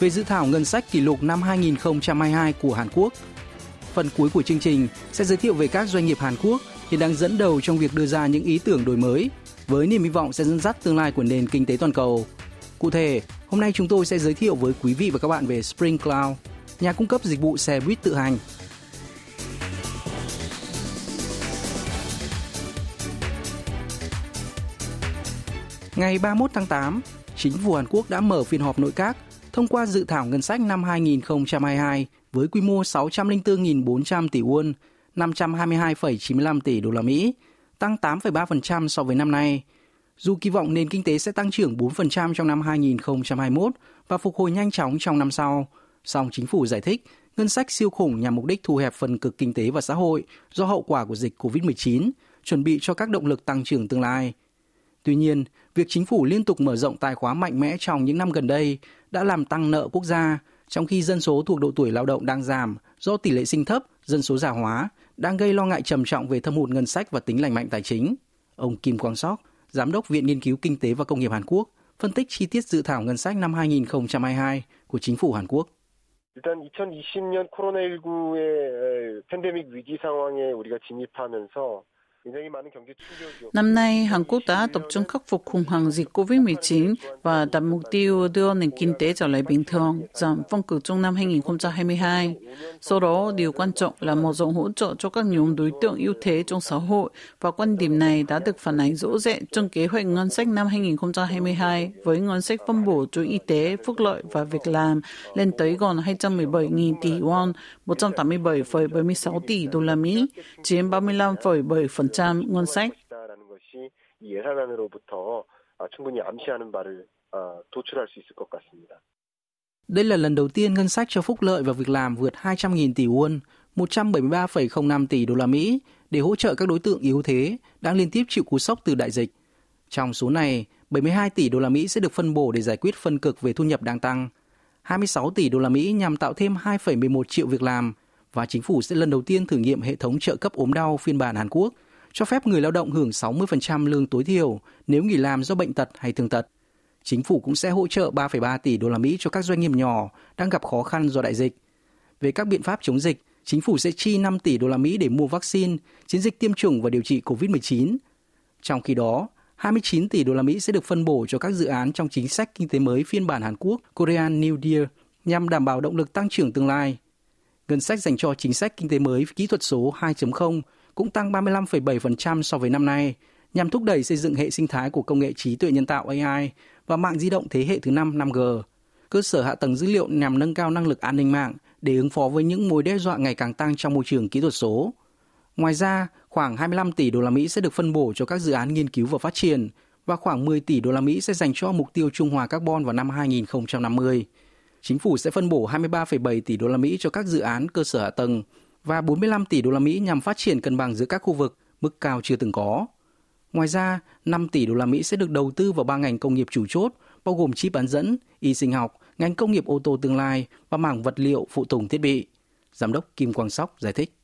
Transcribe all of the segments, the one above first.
về dự thảo ngân sách kỷ lục năm 2022 của Hàn Quốc. Phần cuối của chương trình sẽ giới thiệu về các doanh nghiệp Hàn Quốc hiện đang dẫn đầu trong việc đưa ra những ý tưởng đổi mới với niềm hy vọng sẽ dẫn dắt tương lai của nền kinh tế toàn cầu. Cụ thể, hôm nay chúng tôi sẽ giới thiệu với quý vị và các bạn về Spring Cloud, nhà cung cấp dịch vụ xe buýt tự hành. Ngày 31 tháng 8, chính phủ Hàn Quốc đã mở phiên họp nội các thông qua dự thảo ngân sách năm 2022 với quy mô 604.400 tỷ won, 522,95 tỷ đô la Mỹ, tăng 8,3% so với năm nay. Dù kỳ vọng nền kinh tế sẽ tăng trưởng 4% trong năm 2021 và phục hồi nhanh chóng trong năm sau, song chính phủ giải thích ngân sách siêu khủng nhằm mục đích thu hẹp phần cực kinh tế và xã hội do hậu quả của dịch COVID-19, chuẩn bị cho các động lực tăng trưởng tương lai. Tuy nhiên, việc chính phủ liên tục mở rộng tài khóa mạnh mẽ trong những năm gần đây đã làm tăng nợ quốc gia, trong khi dân số thuộc độ tuổi lao động đang giảm do tỷ lệ sinh thấp, dân số già hóa, đang gây lo ngại trầm trọng về thâm hụt ngân sách và tính lành mạnh tài chính. Ông Kim Quang Sok, Giám đốc Viện Nghiên cứu Kinh tế và Công nghiệp Hàn Quốc, phân tích chi tiết dự thảo ngân sách năm 2022 của chính phủ Hàn Quốc. 일단 2020년 코로나19의 팬데믹 위기 상황에 우리가 진입하면서 Năm nay, Hàn Quốc đã tập trung khắc phục khủng hoảng dịch COVID-19 và đặt mục tiêu đưa nền kinh tế trở lại bình thường, giảm phong cử trong năm 2022. Sau đó, điều quan trọng là mở rộng hỗ trợ cho các nhóm đối tượng ưu thế trong xã hội và quan điểm này đã được phản ánh rõ rệt trong kế hoạch ngân sách năm 2022 với ngân sách phân bổ cho y tế, phúc lợi và việc làm lên tới gần 217.000 tỷ won, 187,76 tỷ đô la Mỹ, chiếm 35,7% 5% ngân sách. Đây là lần đầu tiên ngân sách cho phúc lợi và việc làm vượt 200.000 tỷ won, 173,05 tỷ đô la Mỹ để hỗ trợ các đối tượng yếu thế đang liên tiếp chịu cú sốc từ đại dịch. Trong số này, 72 tỷ đô la Mỹ sẽ được phân bổ để giải quyết phân cực về thu nhập đang tăng, 26 tỷ đô la Mỹ nhằm tạo thêm 2,11 triệu việc làm và chính phủ sẽ lần đầu tiên thử nghiệm hệ thống trợ cấp ốm đau phiên bản Hàn Quốc – cho phép người lao động hưởng 60% lương tối thiểu nếu nghỉ làm do bệnh tật hay thương tật. Chính phủ cũng sẽ hỗ trợ 3,3 tỷ đô la Mỹ cho các doanh nghiệp nhỏ đang gặp khó khăn do đại dịch. Về các biện pháp chống dịch, chính phủ sẽ chi 5 tỷ đô la Mỹ để mua vaccine, chiến dịch tiêm chủng và điều trị COVID-19. Trong khi đó, 29 tỷ đô la Mỹ sẽ được phân bổ cho các dự án trong chính sách kinh tế mới phiên bản Hàn Quốc Korean New Deal nhằm đảm bảo động lực tăng trưởng tương lai. Ngân sách dành cho chính sách kinh tế mới kỹ thuật số 2.0 cũng tăng 35,7% so với năm nay, nhằm thúc đẩy xây dựng hệ sinh thái của công nghệ trí tuệ nhân tạo AI và mạng di động thế hệ thứ 5 5G, cơ sở hạ tầng dữ liệu nhằm nâng cao năng lực an ninh mạng để ứng phó với những mối đe dọa ngày càng tăng trong môi trường kỹ thuật số. Ngoài ra, khoảng 25 tỷ đô la Mỹ sẽ được phân bổ cho các dự án nghiên cứu và phát triển và khoảng 10 tỷ đô la Mỹ sẽ dành cho mục tiêu trung hòa carbon vào năm 2050. Chính phủ sẽ phân bổ 23,7 tỷ đô la Mỹ cho các dự án cơ sở hạ tầng và 45 tỷ đô la Mỹ nhằm phát triển cân bằng giữa các khu vực, mức cao chưa từng có. Ngoài ra, 5 tỷ đô la Mỹ sẽ được đầu tư vào ba ngành công nghiệp chủ chốt, bao gồm chip bán dẫn, y sinh học, ngành công nghiệp ô tô tương lai và mảng vật liệu phụ tùng thiết bị. Giám đốc Kim Quang Sóc giải thích.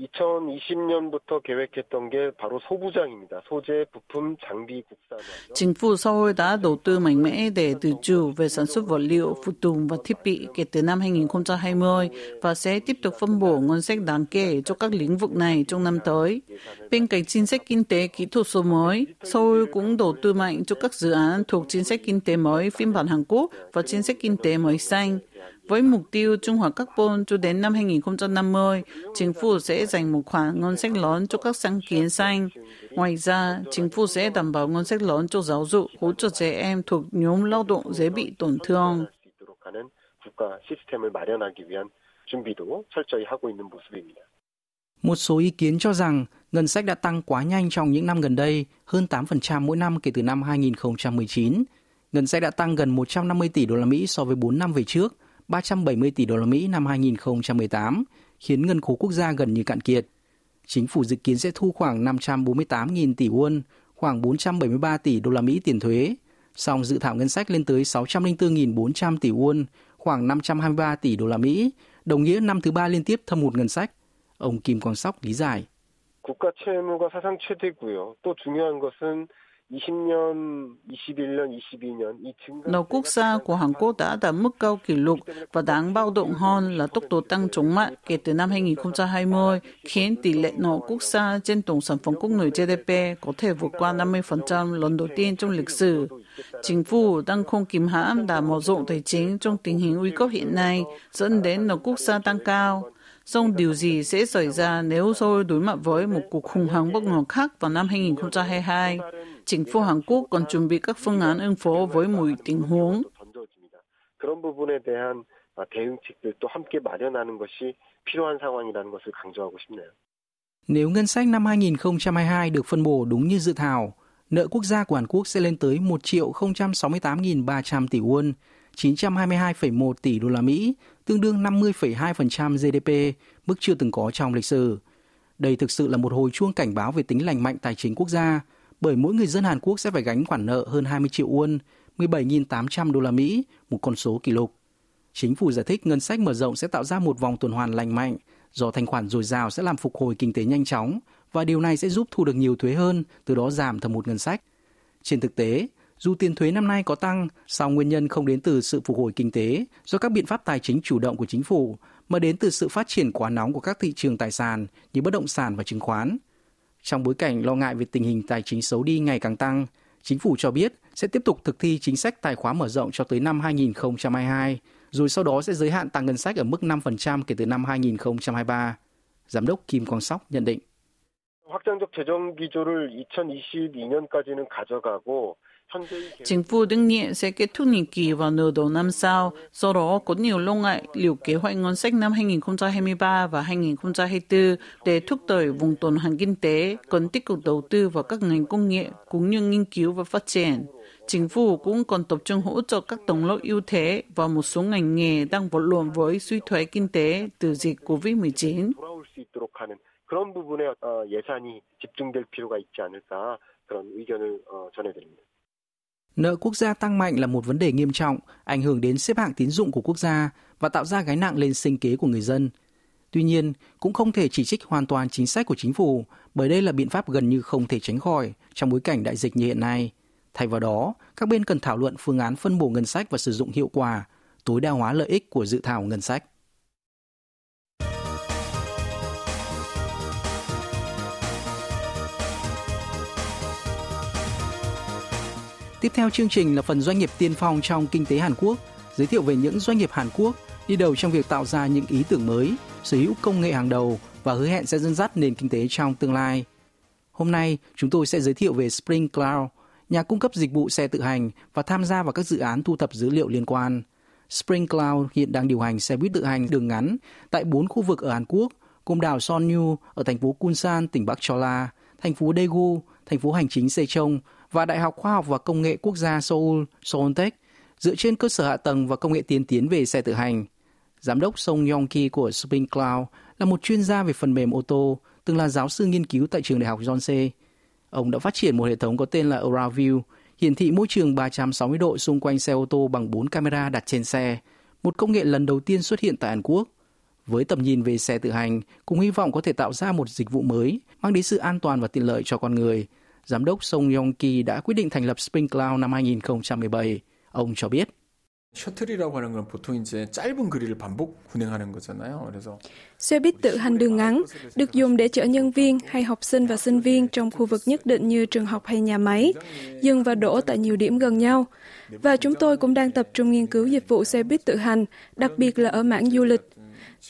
2020년부터 계획했던 게 바로 소부장입니다. 소재, 부품, 장비 국산. Chính phủ Seoul đã đầu tư mạnh mẽ để tự chủ về sản xuất vật liệu, phụ tùng và thiết bị kể từ năm 2020 và sẽ tiếp tục phân bổ ngân sách đáng kể cho các lĩnh vực này trong năm tới. Bên cạnh chính sách kinh tế kỹ thuật số mới, Seoul cũng đầu tư mạnh cho các dự án thuộc chính sách kinh tế mới phiên bản Hàn Quốc và chính sách kinh tế mới xanh. Với mục tiêu trung hòa carbon cho đến năm 2050, chính phủ sẽ dành một khoản ngân sách lớn cho các sáng kiến xanh. Ngoài ra, chính phủ sẽ đảm bảo ngân sách lớn cho giáo dục, hỗ trợ trẻ em thuộc nhóm lao động dễ bị tổn thương. Một số ý kiến cho rằng ngân sách đã tăng quá nhanh trong những năm gần đây, hơn 8% mỗi năm kể từ năm 2019. Ngân sách đã tăng gần 150 tỷ đô la Mỹ so với 4 năm về trước, 370 tỷ đô la Mỹ năm 2018, khiến ngân khố quốc gia gần như cạn kiệt. Chính phủ dự kiến sẽ thu khoảng 548.000 tỷ won, khoảng 473 tỷ đô la Mỹ tiền thuế. Song dự thảo ngân sách lên tới 604.400 tỷ won, khoảng 523 tỷ đô la Mỹ, đồng nghĩa năm thứ ba liên tiếp thâm hụt ngân sách. Ông Kim Quang Sóc lý giải. 국가 채무가 사상 최대고요. 또 중요한 것은 20년, 21년, 22년 이 증가 Nợ quốc gia của Hàn Quốc đã đạt mức cao kỷ lục và đáng bao động hơn là tốc độ tăng chóng mặt kể từ năm 2020, khiến tỷ lệ nợ quốc gia trên tổng sản phẩm quốc nội GDP có thể vượt qua 50% lần đầu tiên trong lịch sử. Chính phủ đang không kìm hãm đã mở rộng tài chính trong tình hình nguy cấp hiện nay, dẫn đến nợ quốc gia tăng cao. Song điều gì sẽ xảy ra nếu Seoul đối mặt với một cuộc khủng hoảng bất ngờ khác vào năm 2022? Chính phủ Hàn Quốc còn chuẩn bị các phương án ứng phó với mọi tình huống. 던져집니다. 그런 부분에 대한 대응책들도 함께 마련하는 것이 필요한 상황이라는 것을 강조하고 싶네요. Nếu ngân sách năm 2022 được phân bổ đúng như dự thảo, nợ quốc gia của Hàn Quốc sẽ lên tới 1 triệu 068.300 tỷ won, 922,1 tỷ đô la Mỹ, tương đương 50,2% GDP, mức chưa từng có trong lịch sử. Đây thực sự là một hồi chuông cảnh báo về tính lành mạnh tài chính quốc gia, bởi mỗi người dân Hàn Quốc sẽ phải gánh khoản nợ hơn 20 triệu won, 17.800 đô la Mỹ, một con số kỷ lục. Chính phủ giải thích ngân sách mở rộng sẽ tạo ra một vòng tuần hoàn lành mạnh, do thanh khoản dồi dào sẽ làm phục hồi kinh tế nhanh chóng và điều này sẽ giúp thu được nhiều thuế hơn, từ đó giảm thâm hụt ngân sách. Trên thực tế, dù tiền thuế năm nay có tăng, song nguyên nhân không đến từ sự phục hồi kinh tế do các biện pháp tài chính chủ động của chính phủ, mà đến từ sự phát triển quá nóng của các thị trường tài sản như bất động sản và chứng khoán. Trong bối cảnh lo ngại về tình hình tài chính xấu đi ngày càng tăng, chính phủ cho biết sẽ tiếp tục thực thi chính sách tài khóa mở rộng cho tới năm 2022, rồi sau đó sẽ giới hạn tăng ngân sách ở mức 5% kể từ năm 2023. Giám đốc Kim Quang Sóc nhận định. 확장적 재정 기조를 2022년까지는 가져가고 Chính phủ đương nhiệm sẽ kết thúc nhiệm kỳ vào nửa đầu năm sau, do đó có nhiều lo ngại liệu kế hoạch ngân sách năm 2023 và 2024 để thúc đẩy vùng tuần hoàn kinh tế cần tích cực đầu tư vào các ngành công nghệ cũng như nghiên cứu và phát triển. Chính phủ cũng còn tập trung hỗ trợ các tầng lớp ưu thế và một số ngành nghề đang vật lộn với suy thoái kinh tế từ dịch COVID-19. 돌아올 수 있도록 하는 그런 부분에 어, 예산이 집중될 필요가 있지 않을까 그런 의견을 어, 전해드립니다. Nợ quốc gia tăng mạnh là một vấn đề nghiêm trọng, ảnh hưởng đến xếp hạng tín dụng của quốc gia và tạo ra gánh nặng lên sinh kế của người dân. Tuy nhiên, cũng không thể chỉ trích hoàn toàn chính sách của chính phủ, bởi đây là biện pháp gần như không thể tránh khỏi trong bối cảnh đại dịch như hiện nay. Thay vào đó, các bên cần thảo luận phương án phân bổ ngân sách và sử dụng hiệu quả, tối đa hóa lợi ích của dự thảo ngân sách. Tiếp theo chương trình là phần doanh nghiệp tiên phong trong kinh tế Hàn Quốc, giới thiệu về những doanh nghiệp Hàn Quốc đi đầu trong việc tạo ra những ý tưởng mới, sở hữu công nghệ hàng đầu và hứa hẹn sẽ dẫn dắt nền kinh tế trong tương lai. Hôm nay, chúng tôi sẽ giới thiệu về Spring Cloud, nhà cung cấp dịch vụ xe tự hành và tham gia vào các dự án thu thập dữ liệu liên quan. Spring Cloud hiện đang điều hành xe buýt tự hành đường ngắn tại bốn khu vực ở Hàn Quốc, gồm đảo Sonyu ở thành phố Kunsan, tỉnh Bắc Chola, thành phố Daegu, thành phố hành chính Sejong và Đại học Khoa học và Công nghệ Quốc gia Seoul, Seoultech, dựa trên cơ sở hạ tầng và công nghệ tiên tiến về xe tự hành. Giám đốc Song Yong Ki của Spring Cloud là một chuyên gia về phần mềm ô tô, từng là giáo sư nghiên cứu tại trường đại học Yonsei. Ông đã phát triển một hệ thống có tên là AuraView, hiển thị môi trường 360 độ xung quanh xe ô tô bằng 4 camera đặt trên xe, một công nghệ lần đầu tiên xuất hiện tại Hàn Quốc. Với tầm nhìn về xe tự hành, cùng hy vọng có thể tạo ra một dịch vụ mới, mang đến sự an toàn và tiện lợi cho con người Giám đốc Song Yong Ki đã quyết định thành lập Spring Cloud năm 2017. Ông cho biết. 셔틀이라고 하는 건 보통 이제 짧은 거리를 반복 운행하는 거잖아요. 그래서 Xe buýt tự hành đường ngắn được dùng để chở nhân viên hay học sinh và sinh viên trong khu vực nhất định như trường học hay nhà máy, dừng và đổ tại nhiều điểm gần nhau. Và chúng tôi cũng đang tập trung nghiên cứu dịch vụ xe buýt tự hành, đặc biệt là ở mảng du lịch.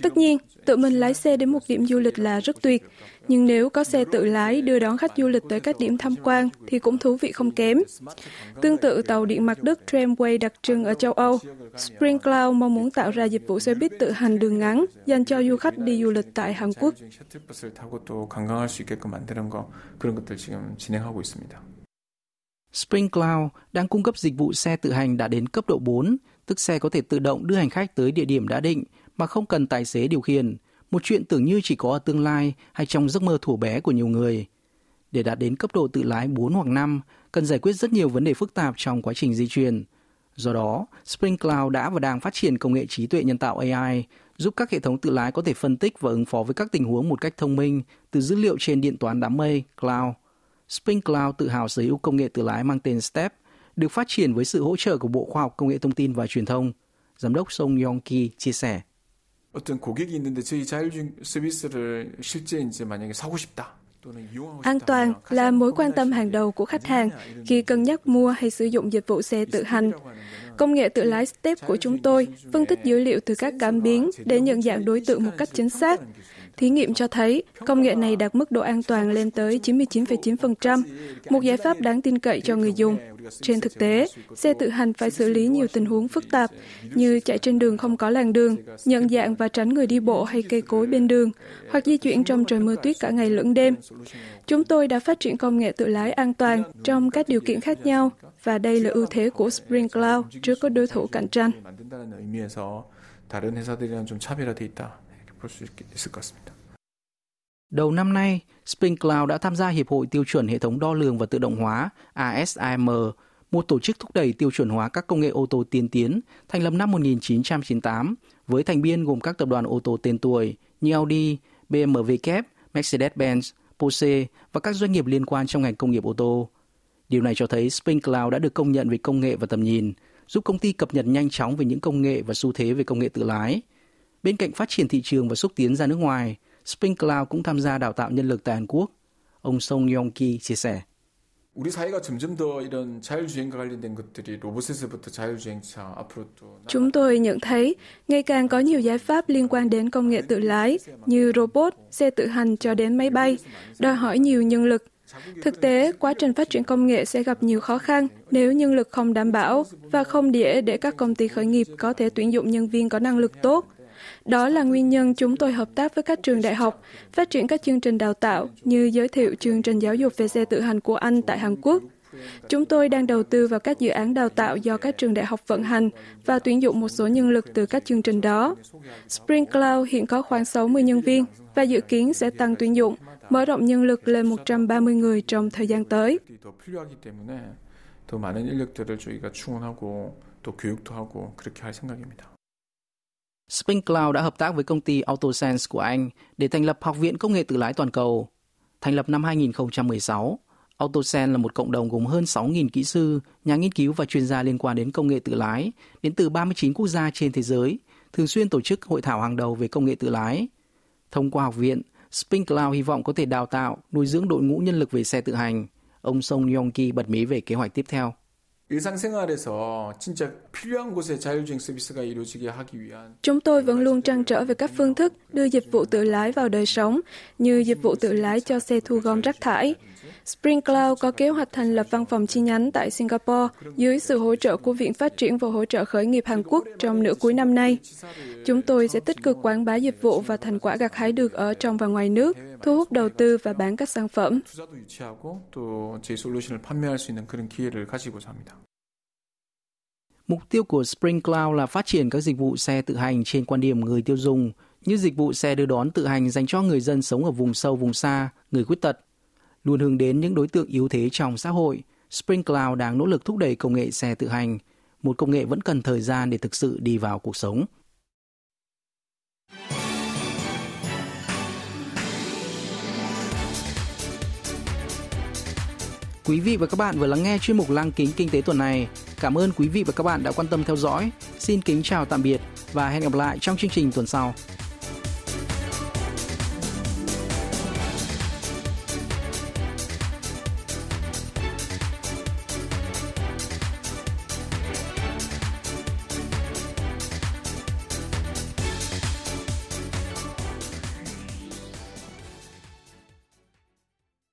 Tất nhiên, tự mình lái xe đến một điểm du lịch là rất tuyệt, nhưng nếu có xe tự lái đưa đón khách du lịch tới các điểm tham quan thì cũng thú vị không kém. Tương tự tàu điện mặt đất tramway đặc trưng ở châu Âu, Spring Cloud mong muốn tạo ra dịch vụ xe buýt tự hành đường ngắn dành cho du khách đi du lịch tại Hàn Quốc. Spring Cloud đang cung cấp dịch vụ xe tự hành đã đến cấp độ 4, tức xe có thể tự động đưa hành khách tới địa điểm đã định mà không cần tài xế điều khiển, một chuyện tưởng như chỉ có ở tương lai hay trong giấc mơ thủ bé của nhiều người. Để đạt đến cấp độ tự lái 4 hoặc 5, cần giải quyết rất nhiều vấn đề phức tạp trong quá trình di chuyển. Do đó, Spring Cloud đã và đang phát triển công nghệ trí tuệ nhân tạo AI, giúp các hệ thống tự lái có thể phân tích và ứng phó với các tình huống một cách thông minh từ dữ liệu trên điện toán đám mây, cloud. Spring Cloud tự hào sở hữu công nghệ tự lái mang tên STEP, được phát triển với sự hỗ trợ của Bộ Khoa học Công nghệ Thông tin và Truyền thông. Giám đốc Song Yong Ki chia sẻ. 어떤 고객이 있는데 저희 자율주행 서비스를 실제 이제 만약에 사고 싶다. An toàn là mối quan tâm hàng đầu của khách hàng khi cân nhắc mua hay sử dụng dịch vụ xe tự hành. Công nghệ tự lái STEP của chúng tôi phân tích dữ liệu từ các cảm biến để nhận dạng đối tượng một cách chính xác. Thí nghiệm cho thấy công nghệ này đạt mức độ an toàn lên tới 99,9%, một giải pháp đáng tin cậy cho người dùng. Trên thực tế, xe tự hành phải xử lý nhiều tình huống phức tạp như chạy trên đường không có làn đường, nhận dạng và tránh người đi bộ hay cây cối bên đường, hoặc di chuyển trong trời mưa tuyết cả ngày lẫn đêm. Chúng tôi đã phát triển công nghệ tự lái an toàn trong các điều kiện khác nhau và đây là ưu thế của Spring Cloud trước các đối thủ cạnh tranh. Đầu năm nay, Spring Cloud đã tham gia Hiệp hội Tiêu chuẩn Hệ thống Đo lường và Tự động hóa ASIM, một tổ chức thúc đẩy tiêu chuẩn hóa các công nghệ ô tô tiên tiến, thành lập năm 1998 với thành viên gồm các tập đoàn ô tô tên tuổi như Audi, BMW kép, Mercedes-Benz, Porsche và các doanh nghiệp liên quan trong ngành công nghiệp ô tô. Điều này cho thấy Spring Cloud đã được công nhận về công nghệ và tầm nhìn, giúp công ty cập nhật nhanh chóng về những công nghệ và xu thế về công nghệ tự lái. Bên cạnh phát triển thị trường và xúc tiến ra nước ngoài, Spring Cloud cũng tham gia đào tạo nhân lực tại Hàn Quốc. Ông Song Yong-ki chia sẻ. Chúng tôi nhận thấy ngày càng có nhiều giải pháp liên quan đến công nghệ tự lái như robot, xe tự hành cho đến máy bay, đòi hỏi nhiều nhân lực. Thực tế, quá trình phát triển công nghệ sẽ gặp nhiều khó khăn nếu nhân lực không đảm bảo và không dễ để các công ty khởi nghiệp có thể tuyển dụng nhân viên có năng lực tốt. Đó là nguyên nhân chúng tôi hợp tác với các trường đại học, phát triển các chương trình đào tạo như giới thiệu chương trình giáo dục về xe tự hành của Anh tại Hàn Quốc. Chúng tôi đang đầu tư vào các dự án đào tạo do các trường đại học vận hành và tuyển dụng một số nhân lực từ các chương trình đó. Spring Cloud hiện có khoảng 60 nhân viên và dự kiến sẽ tăng tuyển dụng, mở rộng nhân lực lên 130 người trong thời gian tới. Spring Cloud đã hợp tác với công ty AutoSense của Anh để thành lập Học viện Công nghệ tự lái toàn cầu. Thành lập năm 2016, AutoSense là một cộng đồng gồm hơn 6.000 kỹ sư, nhà nghiên cứu và chuyên gia liên quan đến công nghệ tự lái đến từ 39 quốc gia trên thế giới, thường xuyên tổ chức hội thảo hàng đầu về công nghệ tự lái. Thông qua học viện, SpringCloud hy vọng có thể đào tạo, nuôi dưỡng đội ngũ nhân lực về xe tự hành. Ông Song Yong-ki bật mí về kế hoạch tiếp theo. Chúng tôi vẫn luôn trăn trở về các phương thức đưa dịch vụ tự lái vào đời sống, như dịch vụ tự lái cho xe thu gom rác thải, Spring Cloud có kế hoạch thành lập văn phòng chi nhánh tại Singapore dưới sự hỗ trợ của Viện Phát triển và Hỗ trợ Khởi nghiệp Hàn Quốc trong nửa cuối năm nay. Chúng tôi sẽ tích cực quảng bá dịch vụ và thành quả gặt hái được ở trong và ngoài nước, thu hút đầu tư và bán các sản phẩm. Mục tiêu của Spring Cloud là phát triển các dịch vụ xe tự hành trên quan điểm người tiêu dùng, như dịch vụ xe đưa đón tự hành dành cho người dân sống ở vùng sâu vùng xa, người khuyết tật, Luôn hướng đến những đối tượng yếu thế trong xã hội, Spring Cloud đang nỗ lực thúc đẩy công nghệ xe tự hành, một công nghệ vẫn cần thời gian để thực sự đi vào cuộc sống. Quý vị và các bạn vừa lắng nghe chuyên mục Lăng kính kinh tế tuần này. Cảm ơn quý vị và các bạn đã quan tâm theo dõi. Xin kính chào tạm biệt và hẹn gặp lại trong chương trình tuần sau.